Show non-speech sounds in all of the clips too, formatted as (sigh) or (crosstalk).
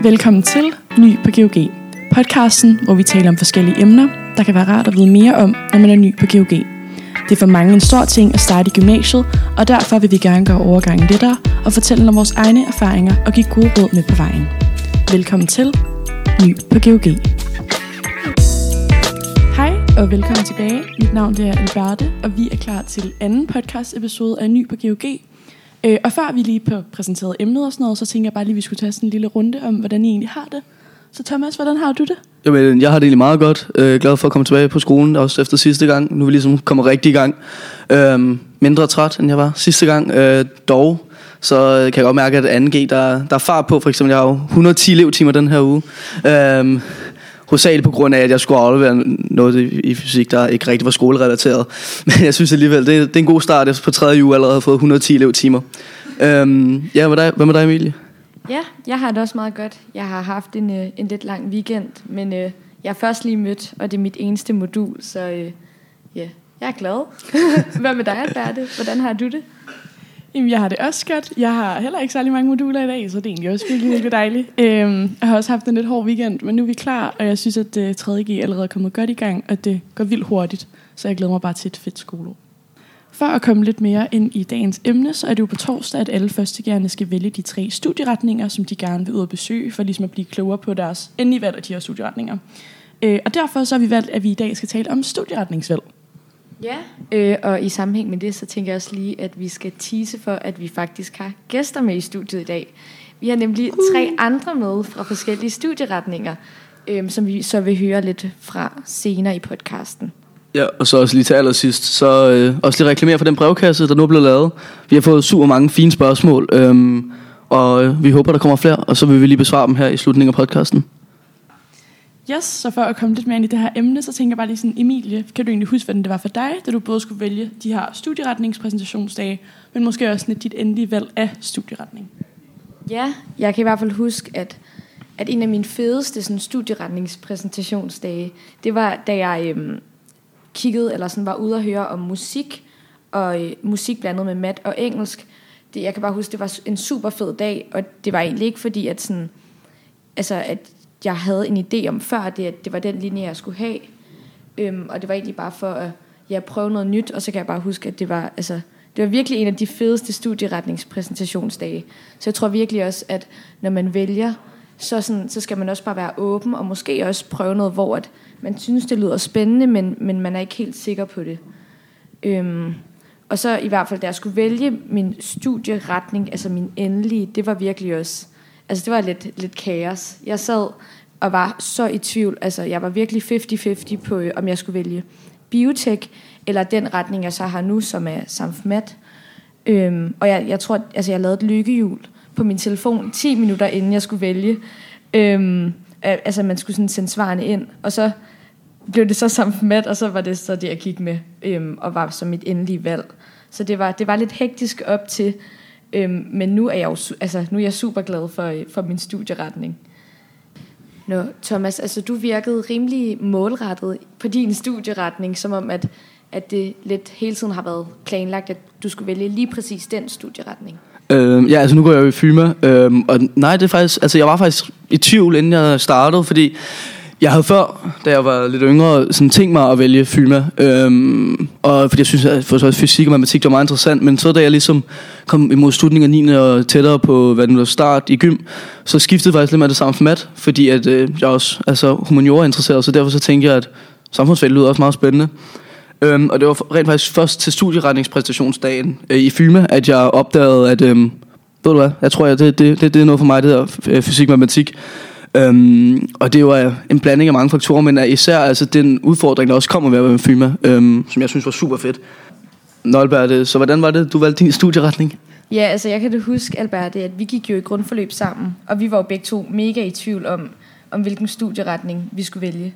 Velkommen til Ny på GOG. Podcasten, hvor vi taler om forskellige emner, der kan være rart at vide mere om, når man er ny på GOG. Det er for mange en stor ting at starte i gymnasiet, og derfor vil vi gerne gøre overgangen lettere og fortælle om vores egne erfaringer og give gode råd med på vejen. Velkommen til Ny på GOG. Hej og velkommen tilbage. Mit navn det er Alberte, og vi er klar til anden podcast episode af Ny på GOG. Øh, og før vi lige på præsenteret emnet og sådan noget, så tænker jeg bare lige, at vi skulle tage sådan en lille runde om, hvordan I egentlig har det. Så Thomas, hvordan har du det? Jamen, jeg har det egentlig meget godt. Øh, glad for at komme tilbage på skolen, også efter sidste gang. Nu er vi ligesom kommet rigtig i gang. Øh, mindre træt, end jeg var sidste gang. Øh, dog, så øh, kan jeg godt mærke, at 2G, der, der er fart på. For eksempel, jeg har jo 110 elevtimer den her uge. Øh, hovedsageligt på grund af, at jeg skulle aflevere noget i fysik, der ikke rigtig var skolerelateret. (laughs) Men jeg synes alligevel, det det er en god start. Jeg på tredje uge allerede fået 110 elevtimer. Øhm, ja, hvad med dig, hvad med dig Emilie? Ja, jeg har det også meget godt. Jeg har haft en, øh, en lidt lang weekend, men øh, jeg er først lige mødt, og det er mit eneste modul, så øh, ja, jeg er glad. (laughs) hvad med dig, Alberte? Hvordan har du det? Jamen, jeg har det også godt. Jeg har heller ikke særlig mange moduler i dag, så det er egentlig også virkelig, virkelig dejligt. Øhm, jeg har også haft en lidt hård weekend, men nu er vi klar, og jeg synes, at øh, uh, 3.G allerede er kommet godt i gang, og det går vildt hurtigt. Så jeg glæder mig bare til et fedt skoleår. For at komme lidt mere ind i dagens emne, så er det jo på torsdag, at alle førstegærende skal vælge de tre studieretninger, som de gerne vil ud og besøge, for ligesom at blive klogere på deres endelige valg af de her studieretninger. Øh, og derfor så har vi valgt, at vi i dag skal tale om studieretningsvalg. Ja, øh, og i sammenhæng med det, så tænker jeg også lige, at vi skal tease for, at vi faktisk har gæster med i studiet i dag. Vi har nemlig tre andre med fra forskellige studieretninger, øh, som vi så vil høre lidt fra senere i podcasten. Ja, og så også lige til allersidst, så øh, også lige reklamere for den brevkasse, der nu er blevet lavet. Vi har fået super mange fine spørgsmål, øh, og øh, vi håber, der kommer flere, og så vil vi lige besvare dem her i slutningen af podcasten. Yes, så for at komme lidt mere ind i det her emne, så tænker jeg bare lige sådan, Emilie, kan du egentlig huske, hvordan det var for dig, da du både skulle vælge de her studieretningspræsentationsdage, men måske også lidt dit endelige valg af studieretning? Ja, jeg kan i hvert fald huske, at, at en af mine fedeste sådan, studieretningspræsentationsdage, det var, da jeg øhm, kiggede, eller sådan var ude og høre om musik, og øh, musik blandet med mat og engelsk. Det, jeg kan bare huske, det var en super fed dag, og det var egentlig ikke fordi, at sådan, altså, at jeg havde en idé om før, det, at det var den linje, jeg skulle have. Øhm, og det var egentlig bare for at ja, prøve noget nyt, og så kan jeg bare huske, at det var, altså, det var virkelig en af de fedeste studieretningspræsentationsdage. Så jeg tror virkelig også, at når man vælger, så, sådan, så skal man også bare være åben, og måske også prøve noget, hvor at man synes, det lyder spændende, men, men man er ikke helt sikker på det. Øhm, og så i hvert fald, da jeg skulle vælge min studieretning, altså min endelige, det var virkelig også altså det var lidt, lidt kaos. Jeg sad og var så i tvivl. Altså jeg var virkelig 50-50 på, øh, om jeg skulle vælge biotech, eller den retning, jeg så har nu, som er samfmat. Øhm, og jeg, jeg tror, altså jeg lavede et lykkehjul på min telefon 10 minutter inden jeg skulle vælge. Øhm, altså man skulle sådan sende svarene ind, og så blev det så samfmat, og så var det så det, jeg gik med, øhm, og var som mit endelige valg. Så det var, det var lidt hektisk op til, Øhm, men nu er jeg jo altså, nu er jeg super glad for, for min studieretning. Nå, Thomas, altså du virkede rimelig målrettet på din studieretning, som om at, at det lidt hele tiden har været planlagt, at du skulle vælge lige præcis den studieretning. Øhm, ja, altså nu går jeg jo i FYMA, øhm, og nej, det er faktisk, altså jeg var faktisk i tvivl, inden jeg startede, fordi jeg havde før, da jeg var lidt yngre, sådan tænkt mig at vælge FYMA. Øhm, og fordi jeg synes, at for så fysik og matematik var meget interessant. Men så da jeg ligesom kom imod slutningen af 9. og tættere på, hvad den var start i gym, så skiftede faktisk lidt med det samme format. Fordi at øh, jeg også altså, humaniora interesseret, så derfor så tænkte jeg, at samfundsfag lyder også meget spændende. Øhm, og det var rent faktisk først til studieretningspræstationsdagen øh, i FYMA, at jeg opdagede, at... Øh, ved du hvad, jeg tror, at det, det, det, det er noget for mig, det der øh, fysik og matematik. Øhm, og det er jo en blanding af mange faktorer, men især altså den udfordring, der også kommer ved at være med FYMA, øhm, som jeg synes var super fedt. Nå Albert, så hvordan var det, du valgte din studieretning? Ja, altså jeg kan da huske, Albert, at vi gik jo i grundforløb sammen, og vi var jo begge to mega i tvivl om, om hvilken studieretning vi skulle vælge.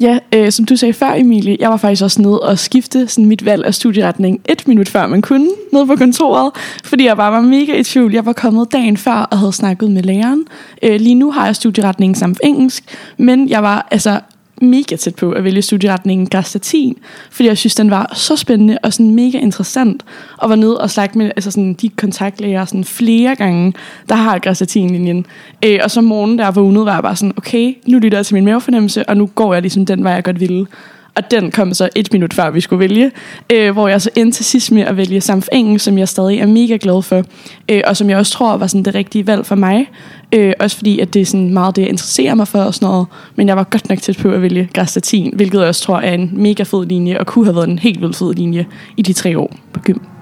Ja, øh, som du sagde før, Emilie, jeg var faktisk også nede og skifte sådan mit valg af studieretning et minut før man kunne, nede på kontoret, fordi jeg bare var mega i tvivl. Jeg var kommet dagen før og havde snakket med læreren. Øh, lige nu har jeg studieretningen samt engelsk, men jeg var altså mega tæt på at vælge studieretningen græstatin, fordi jeg synes, den var så spændende og sådan mega interessant, og var nede og snakke med altså sådan, de kontaktlæger sådan flere gange, der har græstatinlinjen. Øh, og så morgenen der vågnede, var jeg bare sådan, okay, nu lytter jeg til min mavefornemmelse, og nu går jeg ligesom den vej, jeg godt ville. Og den kom så et minut før, vi skulle vælge. Øh, hvor jeg så endte til sidst med at vælge Samf Engelsk, som jeg stadig er mega glad for. Øh, og som jeg også tror var sådan det rigtige valg for mig. Øh, også fordi, at det er sådan meget det, jeg interesserer mig for og sådan noget. Men jeg var godt nok tæt på at vælge Græstatin, hvilket jeg også tror er en mega fed linje, og kunne have været en helt vildt fed linje i de tre år på gym.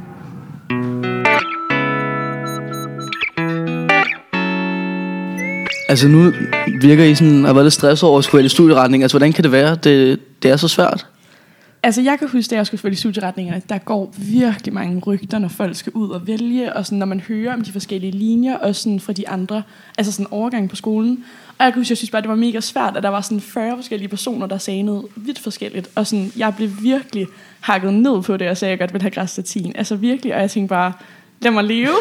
Altså nu virker I sådan, at have været lidt stresset over at skulle vælge studieretning. Altså hvordan kan det være, det, det er så svært? Altså, jeg kan huske, da jeg skulle vælge studieretningerne, der går virkelig mange rygter, når folk skal ud og vælge, og sådan, når man hører om de forskellige linjer, og sådan fra de andre, altså sådan overgang på skolen. Og jeg kan huske, jeg synes bare, det var mega svært, at der var sådan 40 forskellige personer, der sagde noget vidt forskelligt. Og sådan, jeg blev virkelig hakket ned på det, og sagde, at jeg godt ville have græsstatin. Altså virkelig, og jeg tænkte bare, lad mig leve.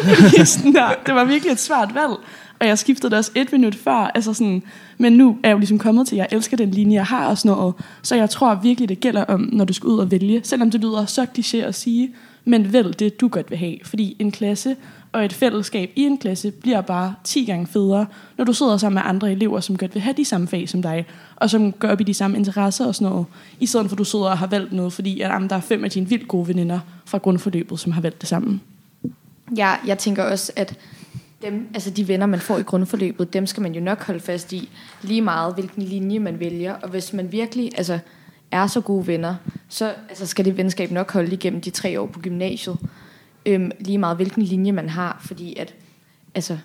sådan der. Det var virkelig et svært valg. Og jeg skiftede det også et minut før. Altså sådan, men nu er jeg jo ligesom kommet til, at jeg elsker den linje, jeg har og sådan noget. Så jeg tror virkelig, det gælder om, når du skal ud og vælge. Selvom det lyder så kliché at sige, men vælg det, du godt vil have. Fordi en klasse og et fællesskab i en klasse bliver bare 10 gange federe, når du sidder sammen med andre elever, som godt vil have de samme fag som dig, og som går op i de samme interesser og sådan noget, i stedet for at du sidder og har valgt noget, fordi at, jamen, der er fem af dine vildt gode veninder fra grundforløbet, som har valgt det samme. Ja, jeg tænker også, at dem, altså de venner, man får i grundforløbet, dem skal man jo nok holde fast i, lige meget hvilken linje man vælger. Og hvis man virkelig altså, er så gode venner, så altså, skal det venskab nok holde igennem de tre år på gymnasiet. Øhm, lige meget hvilken linje man har, fordi at, altså,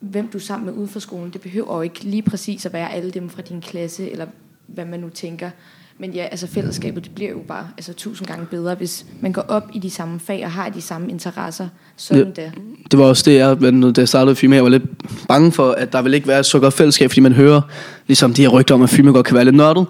hvem du er sammen med ude for skolen, det behøver jo ikke lige præcis at være alle dem fra din klasse, eller hvad man nu tænker. Men ja, altså fællesskabet, det bliver jo bare altså, tusind gange bedre, hvis man går op i de samme fag og har de samme interesser. Sådan ja, det. Det var også det, jeg, da jeg startede FIMA, jeg var lidt bange for, at der vil ikke være et så godt fællesskab, fordi man hører ligesom de her rygter om, at FIMA godt kan være lidt nørdet.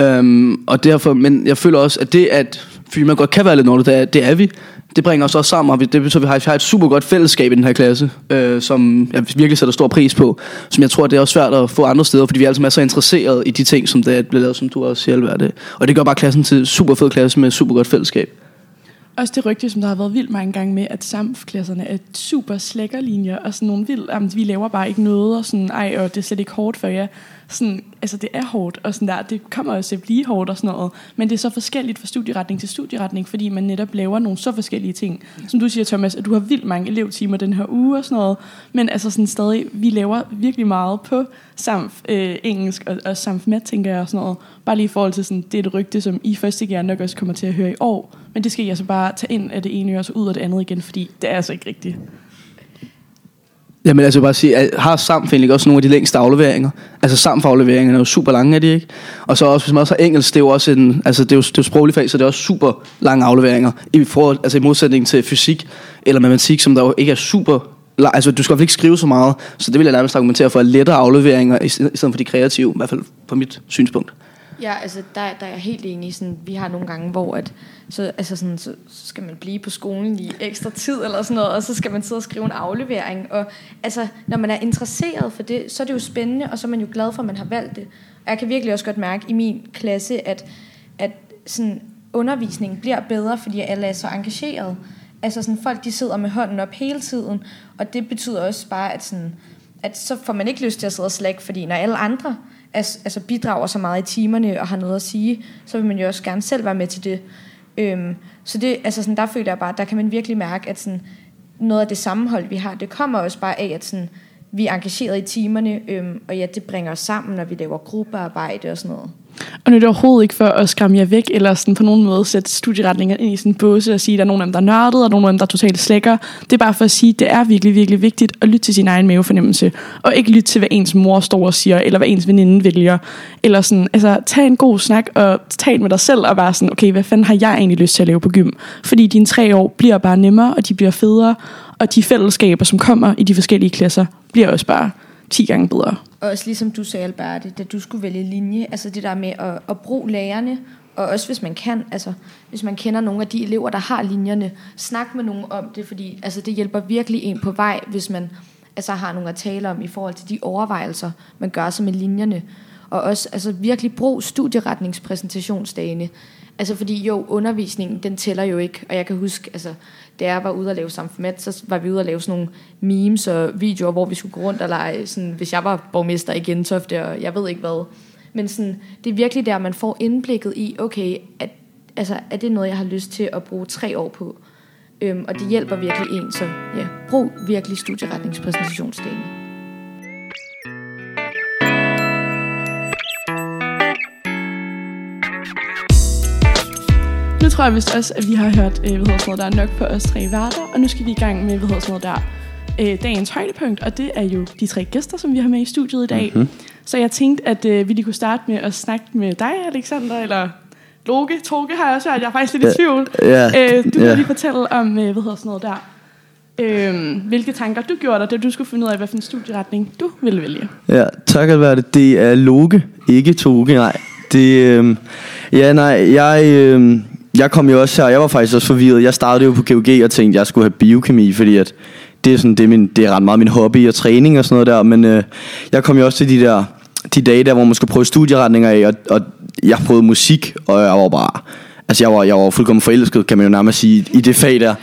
Um, og derfor, men jeg føler også, at det, at FIMA godt kan være lidt nørdet, det er, det er vi det bringer os også sammen, og det betyder, at vi har, vi har et super godt fællesskab i den her klasse, øh, som jeg virkelig sætter stor pris på, som jeg tror, det er også svært at få andre steder, fordi vi alle er altså så interesseret i de ting, som det er blevet lavet, som du også siger, det. Og det gør bare klassen til super fed klasse med super godt fællesskab. Også det rygte, som der har været vildt mange gange med, at samfklasserne er super slækkerlinjer, og sådan nogle vildt, jamen, vi laver bare ikke noget, og sådan, ej, og det er slet ikke hårdt for jer sådan, altså det er hårdt, og sådan der, det kommer også til at blive hårdt og sådan noget, men det er så forskelligt fra studieretning til studieretning, fordi man netop laver nogle så forskellige ting. Som du siger, Thomas, at du har vildt mange elevtimer den her uge og sådan noget, men altså sådan stadig, vi laver virkelig meget på samf øh, engelsk og, og samf mat, tænker jeg og sådan noget. Bare lige i forhold til sådan, det er et rygte, som I første gerne nok også kommer til at høre i år, men det skal jeg så altså bare tage ind af det ene øre og så ud af det andet igen, fordi det er altså ikke rigtigt. Jamen altså bare sige, at har SAMF egentlig også nogle af de længste afleveringer? Altså SAMF-afleveringerne er jo super lange, er de ikke? Og så også, hvis man også har engelsk, det er jo også en, altså det er jo, det er jo sproglig fag, så det er også super lange afleveringer, i, forhold, altså i modsætning til fysik eller matematik, som der jo ikke er super Altså, du skal i ikke skrive så meget, så det vil jeg nærmest argumentere for, at lettere afleveringer, i stedet for de kreative, i hvert fald på mit synspunkt. Ja, altså der, der er jeg helt enig. Sådan, vi har nogle gange, hvor at, så, altså sådan, så, så skal man blive på skolen i ekstra tid eller sådan noget, og så skal man sidde og skrive en aflevering. Og altså, når man er interesseret for det, så er det jo spændende, og så er man jo glad for, at man har valgt det. Og jeg kan virkelig også godt mærke i min klasse, at, at sådan, undervisningen bliver bedre, fordi alle er så engageret. Altså sådan, folk de sidder med hånden op hele tiden, og det betyder også bare, at, sådan, at så får man ikke lyst til at sidde og slække, fordi når alle andre altså bidrager så meget i timerne og har noget at sige, så vil man jo også gerne selv være med til det. Øhm, så det, altså sådan, der føler jeg bare, der kan man virkelig mærke, at sådan, noget af det sammenhold, vi har, det kommer også bare af, at sådan, vi er engageret i timerne, øhm, og ja, det bringer os sammen, når vi laver gruppearbejde og sådan noget. Og nu er det overhovedet ikke for at skræmme jer væk, eller sådan på nogen måde sætte studieretninger ind i sådan en båse og sige, at der er nogen af dem, der er nørdet, og nogen af dem, der er totalt slækker. Det er bare for at sige, at det er virkelig, virkelig vigtigt at lytte til sin egen mavefornemmelse, og ikke lytte til, hvad ens mor står og siger, eller hvad ens veninde vælger. Eller sådan, altså, tag en god snak, og tal med dig selv, og være sådan, okay, hvad fanden har jeg egentlig lyst til at lave på gym? Fordi dine tre år bliver bare nemmere, og de bliver federe, og de fællesskaber, som kommer i de forskellige klasser, bliver også bare 10 gange bedre. Og også ligesom du sagde, Alberte, da du skulle vælge linje, altså det der med at, at bruge lærerne, og også hvis man kan, altså hvis man kender nogle af de elever, der har linjerne, snak med nogen om det, fordi altså, det hjælper virkelig en på vej, hvis man altså, har nogle at tale om i forhold til de overvejelser, man gør sig med linjerne. Og også altså, virkelig brug studieretningspræsentationsdagene. Altså fordi jo, undervisningen, den tæller jo ikke. Og jeg kan huske, altså, da jeg var ude at lave samfundet, så var vi ude at lave sådan nogle memes og videoer, hvor vi skulle gå rundt og lege, sådan, hvis jeg var borgmester i Gentofte, og jeg ved ikke hvad. Men sådan, det er virkelig der, man får indblikket i, okay, at, altså, er det noget, jeg har lyst til at bruge tre år på? Øhm, og det hjælper virkelig en, så ja, brug virkelig studieretningspræsentationsdagene. Nu tror jeg vist også, at vi har hørt, øh, hvad hedder sådan noget, der er nok for os tre værter, og nu skal vi i gang med, hvad hedder sådan noget der, øh, dagens højdepunkt, og det er jo de tre gæster, som vi har med i studiet i dag. Mm-hmm. Så jeg tænkte, at øh, vi lige kunne starte med at snakke med dig, Alexander, eller Loke, Toge har jeg også hørt, jeg er faktisk lidt i tvivl. Ja, Øh, du kan ja. lige fortælle om, øh, hvad hedder sådan noget der, øh, hvilke tanker du gjorde dig, da du skulle finde ud af, hvilken studieretning du ville vælge. Ja, tak at være det. Det er Loke, ikke Toge, nej. Det, øh, ja, nej, jeg, øh, jeg kom jo også her, jeg var faktisk også forvirret. Jeg startede jo på GOG og tænkte, at jeg skulle have biokemi, fordi at det er, sådan, det er, min, det er ret meget min hobby og træning og sådan noget der. Men øh, jeg kom jo også til de der de dage der, hvor man skulle prøve studieretninger af, og, og jeg prøvede musik, og jeg var bare... Altså jeg var, jeg var fuldkommen forelsket, kan man jo nærmest sige, i det fag der.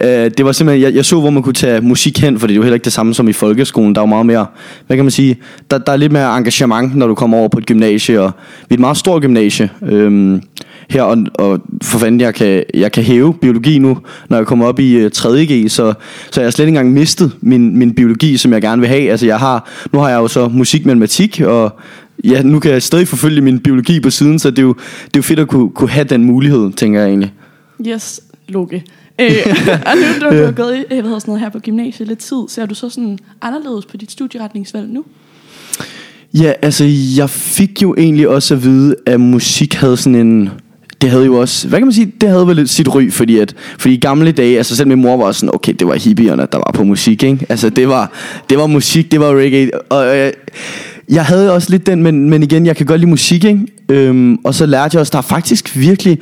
Øh, det var simpelthen, jeg, jeg så, hvor man kunne tage musik hen, for det er jo heller ikke det samme som i folkeskolen. Der er jo meget mere, hvad kan man sige, der, der er lidt mere engagement, når du kommer over på et gymnasie, og vi er et meget stort gymnasie. Øh, her, og, og for fanden, jeg kan, jeg kan hæve biologi nu, når jeg kommer op i uh, 3.G, så, så jeg har slet ikke engang mistet min, min biologi, som jeg gerne vil have. Altså jeg har, nu har jeg jo så musik, matematik, og ja, nu kan jeg stadig forfølge min biologi på siden, så det er jo, det er jo fedt at kunne, kunne have den mulighed, tænker jeg egentlig. Yes, Loke. Øh, (laughs) og nu du, du har gået i, øh, hvad hedder sådan noget, her på gymnasiet lidt tid, ser du så sådan anderledes på dit studieretningsvalg nu? Ja, altså jeg fik jo egentlig også at vide, at musik havde sådan en... Det havde jo også, hvad kan man sige, det havde vel sit ry, fordi at, fordi i gamle dage, altså selv min mor var sådan, okay, det var hippierne, der var på musik, ikke? Altså det var, det var musik, det var reggae, og øh, jeg havde også lidt den, men, men igen, jeg kan godt lide musik, ikke? Øhm, og så lærte jeg også, der er faktisk virkelig,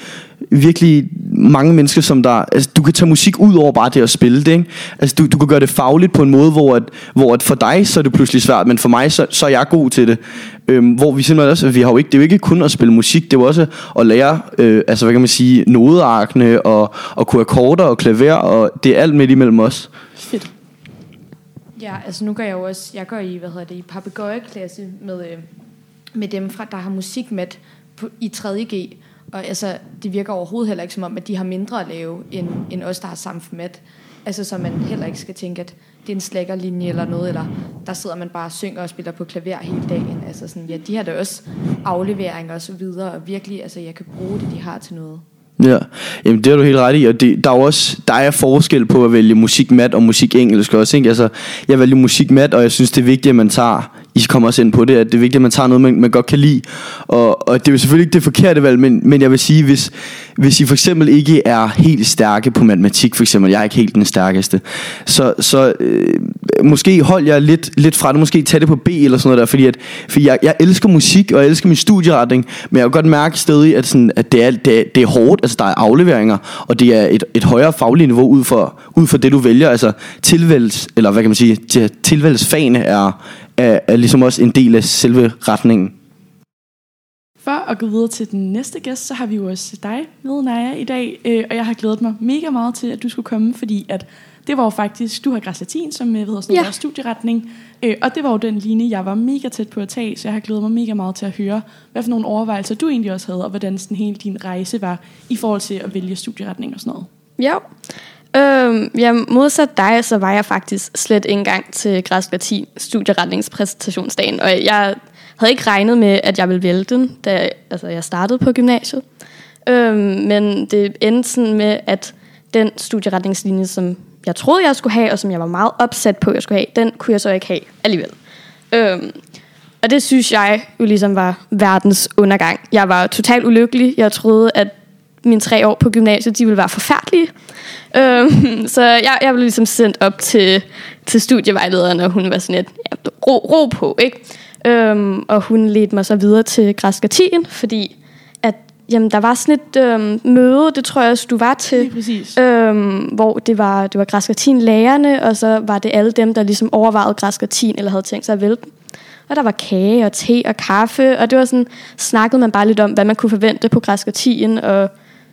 virkelig mange mennesker, som der... Altså, du kan tage musik ud over bare det at spille det, ikke? Altså, du, du kan gøre det fagligt på en måde, hvor, at, hvor at for dig, så er det pludselig svært, men for mig, så, så er jeg god til det. Øhm, hvor vi simpelthen også... Vi har jo ikke, det er jo ikke kun at spille musik, det er jo også at lære, øh, altså hvad kan man sige, nodearkene, og, og kunne akkorder og klaver, og det er alt midt imellem os. Fedt. Ja, altså nu går jeg jo også, jeg går i, hvad hedder det, i papegøjeklasse med, øh, med dem fra, der har musik med på, i 3.G. Og altså, det virker overhovedet heller ikke som om, at de har mindre at lave, end, end os, der har samfundet. Altså, så man heller ikke skal tænke, at det er en slækkerlinje eller noget, eller der sidder man bare og synger og spiller på klaver hele dagen. Altså sådan, ja, de har da også afleveringer og så videre, og virkelig, altså, jeg kan bruge det, de har til noget. Ja, Jamen, det har du helt ret i, og det, der er jo også der er forskel på at vælge musik mat og musik engelsk også, ikke? Altså, jeg vælger musik mat, og jeg synes det er vigtigt, at man tager, i kommer også ind på det, at det er vigtigt, at man tager noget, man, man godt kan lide, og, og det er jo selvfølgelig ikke det forkerte valg, men, men jeg vil sige, hvis, hvis I for eksempel ikke er helt stærke på matematik, for eksempel, jeg er ikke helt den stærkeste, så, så øh, måske hold jeg lidt, lidt fra det, måske tag det på B eller sådan noget der, fordi, at, fordi jeg, jeg elsker musik, og jeg elsker min studieretning, men jeg kan godt mærke stadig, at, sådan, at det, er, det, er, det er hårdt, altså der er afleveringer, og det er et, et højere fagligt niveau ud for, ud for det, du vælger, altså tilvælges, eller hvad kan man sige, til- tilvælgesfagene er, er, er ligesom også en del af selve retningen. For at gå videre til den næste gæst, så har vi jo også dig med, Naja, i dag. Øh, og jeg har glædet mig mega meget til, at du skulle komme, fordi at det var jo faktisk, du har græs latin, som øh, hedder sådan Ja. studieretning. Øh, og det var jo den linje, jeg var mega tæt på at tage, så jeg har glædet mig mega meget til at høre, hvad for nogle overvejelser du egentlig også havde, og hvordan sådan hele din rejse var i forhold til at vælge studieretning og sådan noget. Ja. Øhm, ja, modsat dig, så var jeg faktisk slet ikke engang til græsk latin studieretningspræsentationsdagen, og jeg havde ikke regnet med, at jeg ville vælge den, da altså, jeg startede på gymnasiet. Øhm, men det endte sådan med, at den studieretningslinje, som jeg troede, jeg skulle have, og som jeg var meget opsat på, at jeg skulle have, den kunne jeg så ikke have alligevel. Øhm, og det synes jeg jo ligesom var verdens undergang. Jeg var totalt ulykkelig. Jeg troede, at mine tre år på gymnasiet, de ville være forfærdelige. Øhm, (laughs) så jeg, jeg blev ligesom sendt op til, til studievejlederen, og hun var sådan lidt, ja, ro, ro på, ikke? Øhm, og hun ledte mig så videre til græsk latin, fordi at jamen, der var sådan et øhm, møde, det tror jeg også, du var til. Øhm, hvor det var, det var græsk latin lærerne, og så var det alle dem, der ligesom overvejede græsk latin, eller havde tænkt sig at vælte dem. Og der var kage og te og kaffe, og det var sådan, snakkede man bare lidt om, hvad man kunne forvente på græsk latin,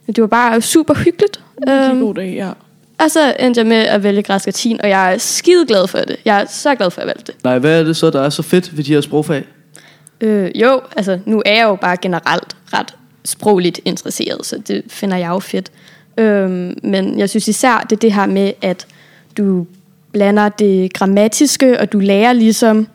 og det var bare super hyggeligt. Virkelig Øhm, god dag, ja. og så endte jeg med at vælge græsk latin, og jeg er skide glad for det. Jeg er så glad for, at jeg valgte det. Nej, hvad er det så, der er så fedt ved de her sprogfag? Øh, jo, altså nu er jeg jo bare generelt ret sprogligt interesseret, så det finder jeg jo fedt. Øhm, men jeg synes især, det er det her med, at du blander det grammatiske, og du lærer ligesom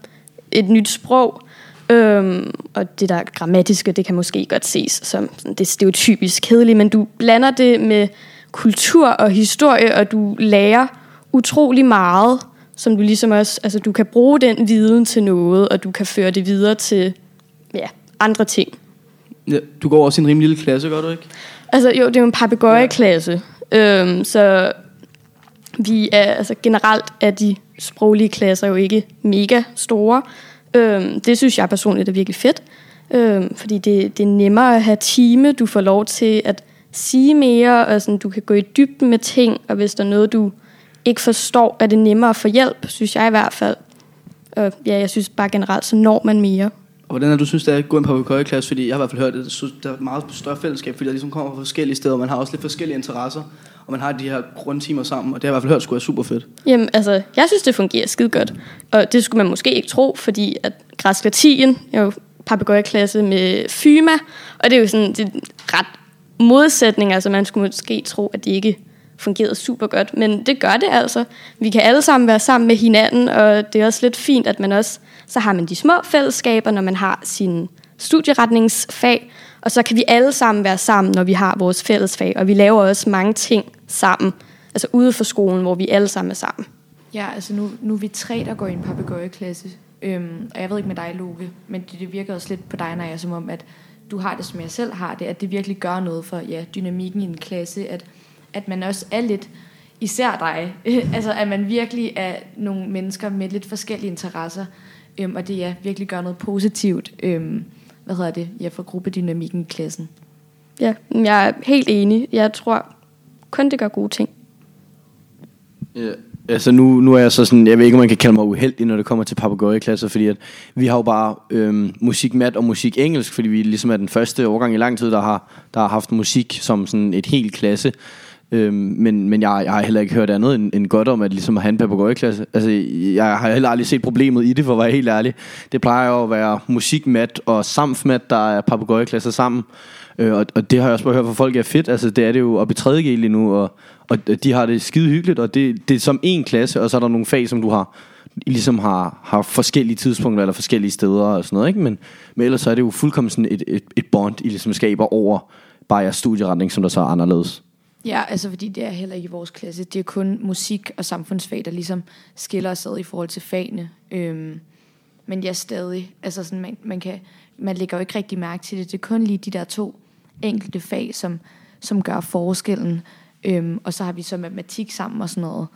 et nyt sprog. Øhm, og det der grammatiske, det kan måske godt ses som sådan, det stereotypisk kedeligt, men du blander det med kultur og historie, og du lærer utrolig meget, som du ligesom også, altså du kan bruge den viden til noget, og du kan føre det videre til ja, andre ting. Ja, du går også i en rimelig lille klasse, gør du ikke? Altså jo, det er jo en papegøjeklasse, øhm, så vi er, altså generelt er de sproglige klasser jo ikke mega store. Øhm, det synes jeg personligt er virkelig fedt, øhm, fordi det, det er nemmere at have time, du får lov til at sige mere, og sådan, du kan gå i dybden med ting, og hvis der er noget, du ikke forstår, er det nemmere at få hjælp, synes jeg i hvert fald. Og ja, jeg synes bare generelt, så når man mere. Og hvordan er du synes, det er at gå i en papegøjeklasse? Fordi jeg har i hvert fald hørt, at der er meget større fællesskab, fordi der ligesom kommer fra forskellige steder, og man har også lidt forskellige interesser, og man har de her grundtimer sammen, og det har jeg i hvert fald hørt skulle være super fedt. Jamen, altså, jeg synes, det fungerer skide godt. Og det skulle man måske ikke tro, fordi at græsk latin er jo papegøjeklasse med fyma, og det er jo sådan det er ret modsætning, altså man skulle måske tro, at det ikke fungerede super godt, men det gør det altså. Vi kan alle sammen være sammen med hinanden, og det er også lidt fint, at man også, så har man de små fællesskaber, når man har sin studieretningsfag, og så kan vi alle sammen være sammen, når vi har vores fællesfag, og vi laver også mange ting sammen, altså ude for skolen, hvor vi alle sammen er sammen. Ja, altså nu, nu er vi tre, der går i en papegøjeklasse. Øhm, og jeg ved ikke med dig, Loke, men det, det virker også lidt på dig, når jeg som om, at du har det, som jeg selv har det, at det virkelig gør noget for ja, dynamikken i en klasse, at, at man også er lidt, især dig, (laughs) altså at man virkelig er nogle mennesker med lidt forskellige interesser, øhm, og det ja, virkelig gør noget positivt, øhm, hvad hedder det, ja, for gruppedynamikken i klassen. Ja, jeg er helt enig. Jeg tror kun, det gør gode ting. Ja, altså nu, nu er jeg så sådan, jeg ved ikke, om man kan kalde mig uheldig, når det kommer til papegøjeklasser, fordi at vi har jo bare øhm, musik mat og musik engelsk, fordi vi ligesom er den første årgang i lang tid, der har, der har haft musik som sådan et helt klasse. Øhm, men men jeg, jeg har heller ikke hørt andet end, end godt om, at ligesom at have en klasse. Altså, jeg har heller aldrig set problemet i det, for at være helt ærlig. Det plejer jo at være musikmat og samfmat, der er klasse sammen. Øh, og, og det har jeg også bare hørt fra folk er fedt. Altså, det er det jo oppe i 3. G lige nu, og, og de har det skide hyggeligt, og det, det er som en klasse, og så er der nogle fag, som du har I ligesom har, har forskellige tidspunkter eller forskellige steder og sådan noget, ikke? Men, men ellers så er det jo fuldkommen sådan et, et, et bond, I ligesom skaber over bare jeres studieretning, som der så er anderledes. Ja, altså fordi det er heller ikke i vores klasse. Det er kun musik og samfundsfag, der ligesom skiller os ad i forhold til fagene. Øhm, men ja, stadig. Altså sådan, man, man, kan, man lægger jo ikke rigtig mærke til det. Det er kun lige de der to enkelte fag, som, som gør forskellen. Øhm, og så har vi så matematik sammen og sådan noget.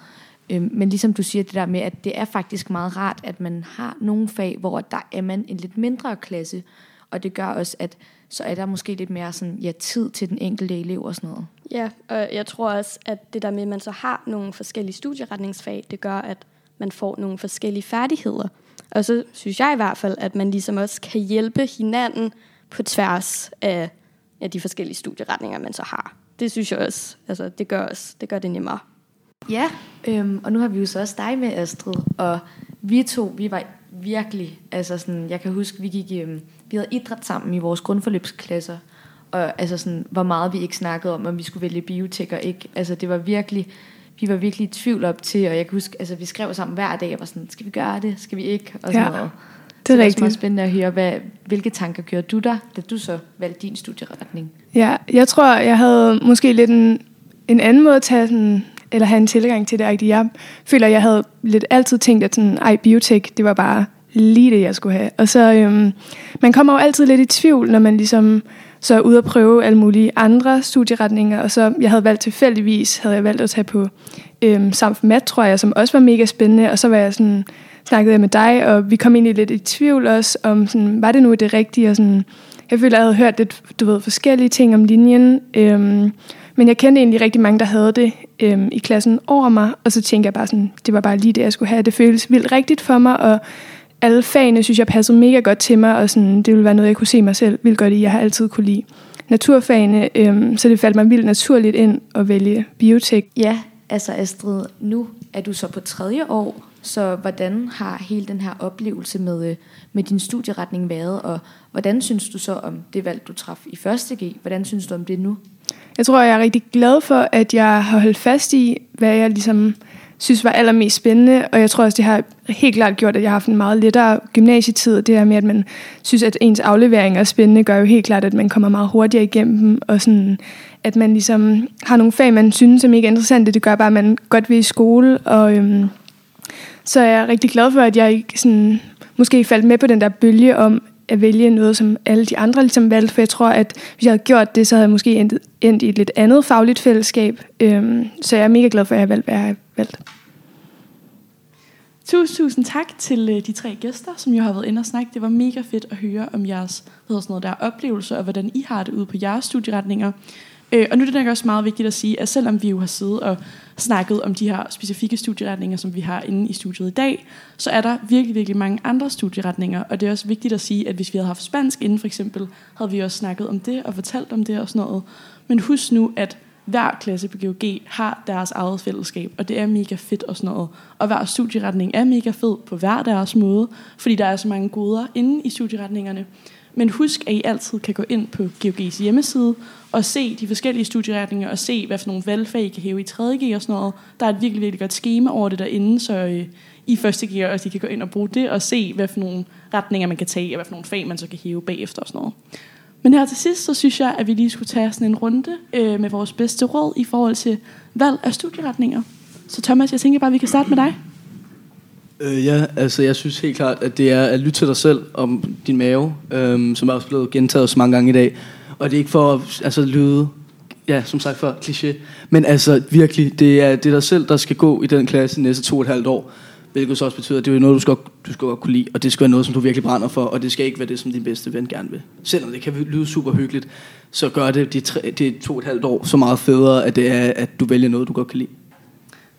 Øhm, men ligesom du siger det der med, at det er faktisk meget rart, at man har nogle fag, hvor der er man en lidt mindre klasse. Og det gør også, at så er der måske lidt mere sådan, ja, tid til den enkelte elev og sådan noget. Ja, og jeg tror også, at det der med, at man så har nogle forskellige studieretningsfag, det gør, at man får nogle forskellige færdigheder. Og så synes jeg i hvert fald, at man ligesom også kan hjælpe hinanden på tværs af, af de forskellige studieretninger, man så har. Det synes jeg også, altså det gør, også, det gør det nemmere. Ja, øhm, og nu har vi jo så også dig med, Astrid, og vi to, vi var virkelig, altså sådan, jeg kan huske, vi gik, øhm, vi havde idræt sammen i vores grundforløbsklasser, og altså sådan, hvor meget vi ikke snakkede om, om vi skulle vælge biotek og ikke, altså det var virkelig, vi var virkelig i tvivl op til, og jeg kan huske, altså vi skrev sammen hver dag, og var sådan, skal vi gøre det, skal vi ikke, og sådan Ja, noget. det Så er det er også rigtigt. spændende at høre, hvad, hvilke tanker gjorde du der, da du så valgte din studieretning? Ja, jeg tror, jeg havde måske lidt en, en anden måde at tage sådan, eller have en tilgang til det. rigtigt. Jeg føler, jeg havde lidt altid tænkt, at sådan, ej, biotek, det var bare lige det, jeg skulle have. Og så, øhm, man kommer jo altid lidt i tvivl, når man ligesom så er ude og prøve alle mulige andre studieretninger. Og så, jeg havde valgt tilfældigvis, havde jeg valgt at tage på øhm, mat, tror jeg, som også var mega spændende. Og så var jeg sådan, snakkede jeg med dig, og vi kom egentlig lidt i tvivl også om, sådan, var det nu det rigtige, og sådan, jeg føler, jeg havde hørt lidt, du ved, forskellige ting om linjen. Øhm, men jeg kendte egentlig rigtig mange, der havde det øhm, i klassen over mig. Og så tænkte jeg bare sådan, det var bare lige det, jeg skulle have. Det føles vildt rigtigt for mig, og alle fagene synes jeg passede mega godt til mig, og sådan, det ville være noget, jeg kunne se mig selv vildt godt i. Jeg har altid kunne lide naturfagene, øhm, så det faldt mig vildt naturligt ind at vælge biotek. Ja, altså Astrid, nu er du så på tredje år, så hvordan har hele den her oplevelse med, øh, med din studieretning været, og hvordan synes du så om det valg, du traf i første G? Hvordan synes du om det nu? Jeg tror, jeg er rigtig glad for, at jeg har holdt fast i, hvad jeg ligesom synes var allermest spændende, og jeg tror også, det har helt klart gjort, at jeg har haft en meget lettere gymnasietid. Det her med, at man synes, at ens aflevering er spændende, gør jo helt klart, at man kommer meget hurtigere igennem dem, og sådan, at man ligesom har nogle fag, man synes er interessante. Det gør bare, at man godt vil i skole, og øhm, så er jeg rigtig glad for, at jeg ikke sådan, måske faldt med på den der bølge om, at vælge noget, som alle de andre ligesom valgte, for jeg tror, at hvis jeg havde gjort det, så havde jeg måske endt, endt i et lidt andet fagligt fællesskab. Øhm, så jeg er mega glad for, at jeg har valgt, hvad jeg har valgt. Tusind, tusind tak til øh, de tre gæster, som jo har været inde og snakke. Det var mega fedt at høre om jeres hvad sådan noget der, oplevelser, og hvordan I har det ude på jeres studieretninger. Øh, og nu er det nok også meget vigtigt at sige, at selvom vi jo har siddet og snakket om de her specifikke studieretninger, som vi har inde i studiet i dag, så er der virkelig, virkelig mange andre studieretninger. Og det er også vigtigt at sige, at hvis vi havde haft spansk inden for eksempel, havde vi også snakket om det og fortalt om det og sådan noget. Men husk nu, at hver klasse på GOG har deres eget fællesskab, og det er mega fedt og sådan noget. Og hver studieretning er mega fed på hver deres måde, fordi der er så mange goder inde i studieretningerne. Men husk, at I altid kan gå ind på GOG's hjemmeside og se de forskellige studieretninger og se, hvad for nogle valgfag I kan hæve i 3.G og sådan noget. Der er et virkelig, virkelig godt schema over det derinde, så øh, i første G også I kan gå ind og bruge det og se, hvad for nogle retninger man kan tage, og hvad for nogle fag man så kan hæve bagefter og sådan noget. Men her til sidst, så synes jeg, at vi lige skulle tage sådan en runde øh, med vores bedste råd i forhold til valg af studieretninger. Så Thomas, jeg tænker bare, at vi kan starte med dig. Øh, ja, altså jeg synes helt klart, at det er at lytte til dig selv om din mave, øhm, som er også blevet gentaget så mange gange i dag. Og det er ikke for at altså, lyde, ja, som sagt for kliché, men altså virkelig, det er, det er dig selv, der skal gå i den klasse de næste to og et halvt år. Hvilket så også betyder, at det er noget, du skal, du skal godt kunne lide, og det skal være noget, som du virkelig brænder for, og det skal ikke være det, som din bedste ven gerne vil. Selvom det kan lyde super hyggeligt, så gør det de, tre, de to og et halvt år så meget federe, at det er, at du vælger noget, du godt kan lide.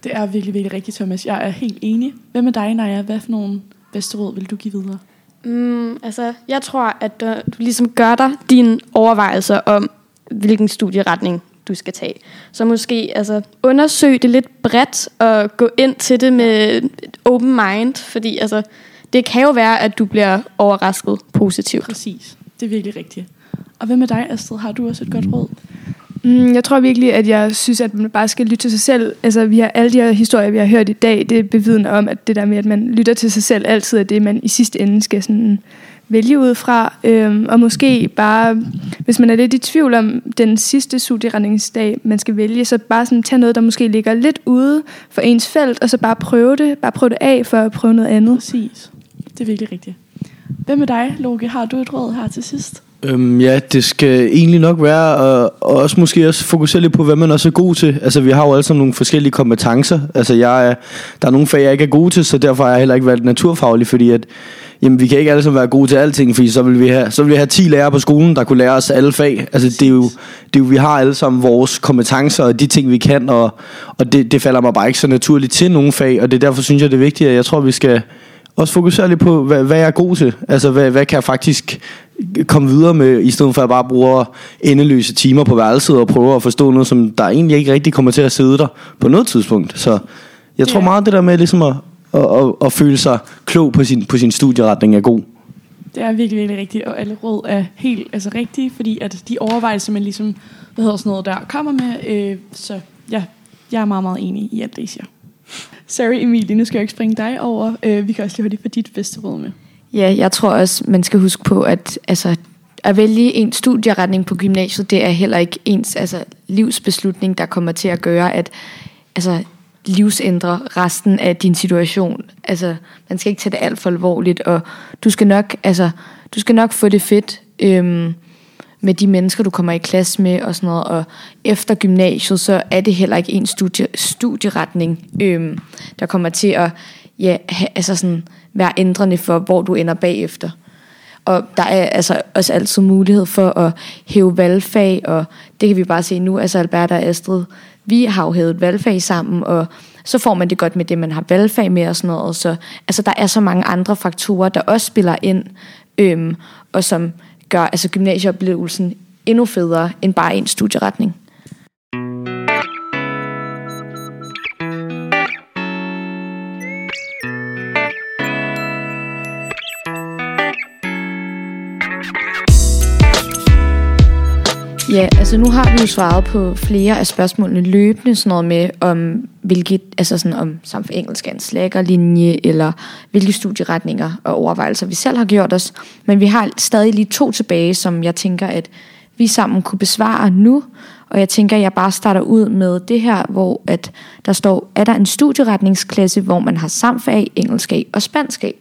Det er virkelig, virkelig rigtigt, Thomas. Jeg er helt enig. Hvad med dig, Naja? Hvad for nogle bedste råd vil du give videre? Mm, altså, jeg tror, at du, du ligesom gør dig dine overvejelser om, hvilken studieretning du skal tage. Så måske altså, undersøg det lidt bredt og gå ind til det med et open mind, fordi altså, det kan jo være, at du bliver overrasket positivt. Præcis. Det er virkelig rigtigt. Og hvad med dig, Astrid? Har du også et godt råd? Mm, jeg tror virkelig, at jeg synes, at man bare skal lytte til sig selv. Altså, vi har alle de her historier, vi har hørt i dag, det bevidner om, at det der med, at man lytter til sig selv, altid er det, man i sidste ende skal sådan vælge ud fra. Øhm, og måske bare, hvis man er lidt i tvivl om den sidste studieretningsdag, man skal vælge, så bare sådan tage noget, der måske ligger lidt ude for ens felt, og så bare prøve det. Bare prøve det af for at prøve noget andet. Præcis. Det er virkelig rigtigt. Hvad med dig, Loke? Har du et råd her til sidst? Øhm, ja, det skal egentlig nok være, og, og også måske også fokusere lidt på, hvad man også er god til. Altså, vi har jo alle sammen nogle forskellige kompetencer. Altså, jeg er, der er nogle fag, jeg ikke er god til, så derfor har jeg heller ikke valgt naturfaglig, fordi at, jamen, vi kan ikke alle sammen være gode til alting, fordi så vil vi have, så vil vi have 10 lærere på skolen, der kunne lære os alle fag. Altså, det er jo, det er jo vi har alle sammen vores kompetencer og de ting, vi kan, og, og det, det falder mig bare ikke så naturligt til nogle fag, og det er derfor synes jeg, det er vigtigt, at jeg tror, vi skal også fokusere lidt på, hvad, hvad jeg er god til. Altså, hvad, hvad kan jeg faktisk komme videre med, i stedet for at bare bruge endeløse timer på værelset og prøve at forstå noget, som der egentlig ikke rigtig kommer til at sidde der på noget tidspunkt. Så jeg tror Ja. meget det der med ligesom at, at, at, at føle sig klog på sin, på sin studieretning er god. Det er virkelig, virkelig rigtigt, og alle råd er helt altså, rigtige, fordi at de overvejelser, man ligesom, hvad hedder sådan noget der, kommer med, øh, så ja, jeg er meget, meget enig i alt det, I siger. Sorry Emilie, nu skal jeg ikke springe dig over. Øh, vi kan også lige hurtigt få for dit bedste råd med. Ja, jeg tror også, man skal huske på, at altså, at vælge en studieretning på gymnasiet, det er heller ikke ens altså, livsbeslutning, der kommer til at gøre, at altså, livsændre resten af din situation. Altså, man skal ikke tage det alt for alvorligt, og du skal nok, altså, du skal nok få det fedt øhm, med de mennesker, du kommer i klasse med og sådan noget. Og efter gymnasiet, så er det heller ikke en studie, studieretning, øhm, der kommer til at ja, ha, altså sådan, være ændrende for, hvor du ender bagefter. Og der er altså også altid mulighed for at hæve valgfag, og det kan vi bare se nu. Altså Alberta og Astrid, vi har jo hævet valgfag sammen, og så får man det godt med det, man har valgfag med og sådan noget. Så altså, der er så mange andre faktorer, der også spiller ind, øhm, og som gør altså, gymnasieoplevelsen endnu federe end bare en studieretning. Ja, altså nu har vi jo svaret på flere af spørgsmålene løbende, sådan noget med, om hvilket, altså sådan om samt for engelsk er en slækkerlinje, eller hvilke studieretninger og overvejelser vi selv har gjort os. Men vi har stadig lige to tilbage, som jeg tænker, at vi sammen kunne besvare nu. Og jeg tænker, at jeg bare starter ud med det her, hvor at der står, er der en studieretningsklasse, hvor man har samfag, engelsk A og spansk A?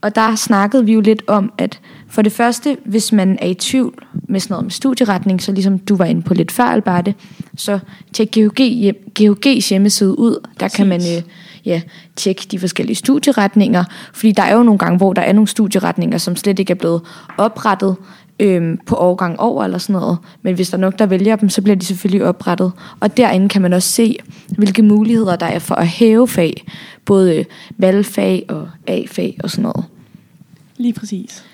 Og der snakkede vi jo lidt om, at for det første, hvis man er i tvivl med sådan noget med studieretning, så ligesom du var inde på lidt før, Alberte, så tjek GHG, GHG's hjemmeside ud. Der kan man øh, ja, tjekke de forskellige studieretninger, fordi der er jo nogle gange, hvor der er nogle studieretninger, som slet ikke er blevet oprettet øhm, på årgang over eller sådan noget. Men hvis der er nok, der vælger dem, så bliver de selvfølgelig oprettet. Og derinde kan man også se, hvilke muligheder der er for at hæve fag. Både valgfag og A-fag og sådan noget. Lige præcis.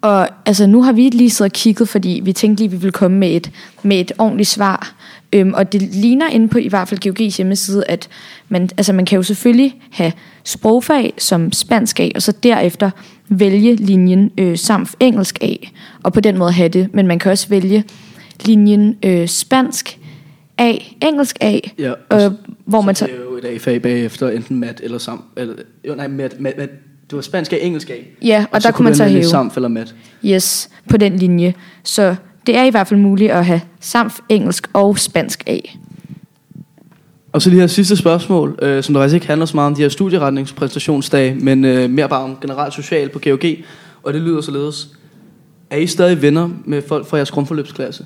Og altså, nu har vi lige siddet og kigget, fordi vi tænkte lige, at vi ville komme med et, med et ordentligt svar. Øhm, og det ligner inde på i hvert fald GeoG's hjemmeside, at man, altså, man kan jo selvfølgelig have sprogfag som spansk A, og så derefter vælge linjen øh, samt engelsk A, og på den måde have det. Men man kan også vælge linjen øh, spansk A, engelsk A, Ja, øh, hvor man så... Det er jo et A-fag bagefter, enten mat eller sam. Eller, jo, nej, mat, mat, mat, det var spansk A, engelsk A. Ja, og, og der kunne man så hæve. Samf eller mat. Yes, på den linje. Så det er i hvert fald muligt at have samt engelsk og spansk A. Og så lige her sidste spørgsmål, øh, som der faktisk ikke handler så meget om de her studieretningspræsentationsdage, men øh, mere bare om generelt social på GOG. Og det lyder således. Er I stadig venner med folk fra jeres grundforløbsklasse?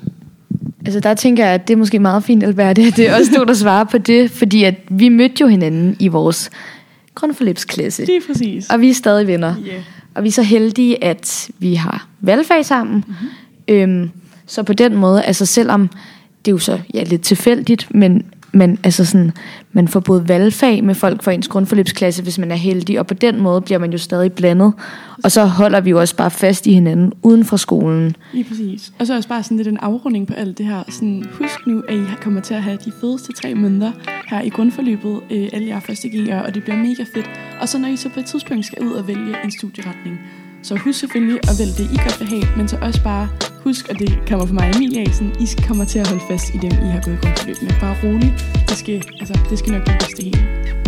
Altså der tænker jeg, at det er måske meget fint, Albert, at det er også du, der svarer på det, fordi at vi mødte jo hinanden i vores grundforløbsklasse, Lige præcis. og vi er stadig venner. Yeah. Og vi er så heldige, at vi har valgfag sammen. Mm-hmm. Øhm, så på den måde, altså selvom det er jo så ja, lidt tilfældigt, men, men altså sådan, man får både valgfag med folk fra ens grundforløbsklasse, hvis man er heldig, og på den måde bliver man jo stadig blandet. Og så holder vi jo også bare fast i hinanden uden for skolen. Lige præcis. Og så også bare sådan lidt en afrunding på alt det her. Sådan, husk nu, at I kommer til at have de fedeste tre måneder her i grundforløbet, øh, alle jer første G'er, og det bliver mega fedt. Og så når I så på et tidspunkt skal ud og vælge en studieretning, så husk selvfølgelig at vælge det, I godt vil have, men så også bare husk, og det kommer for mig og Emilie Asen, I kommer til at holde fast i dem, I har gået i grundforløb med. Bare roligt. Det skal, altså, det skal nok blive det hele.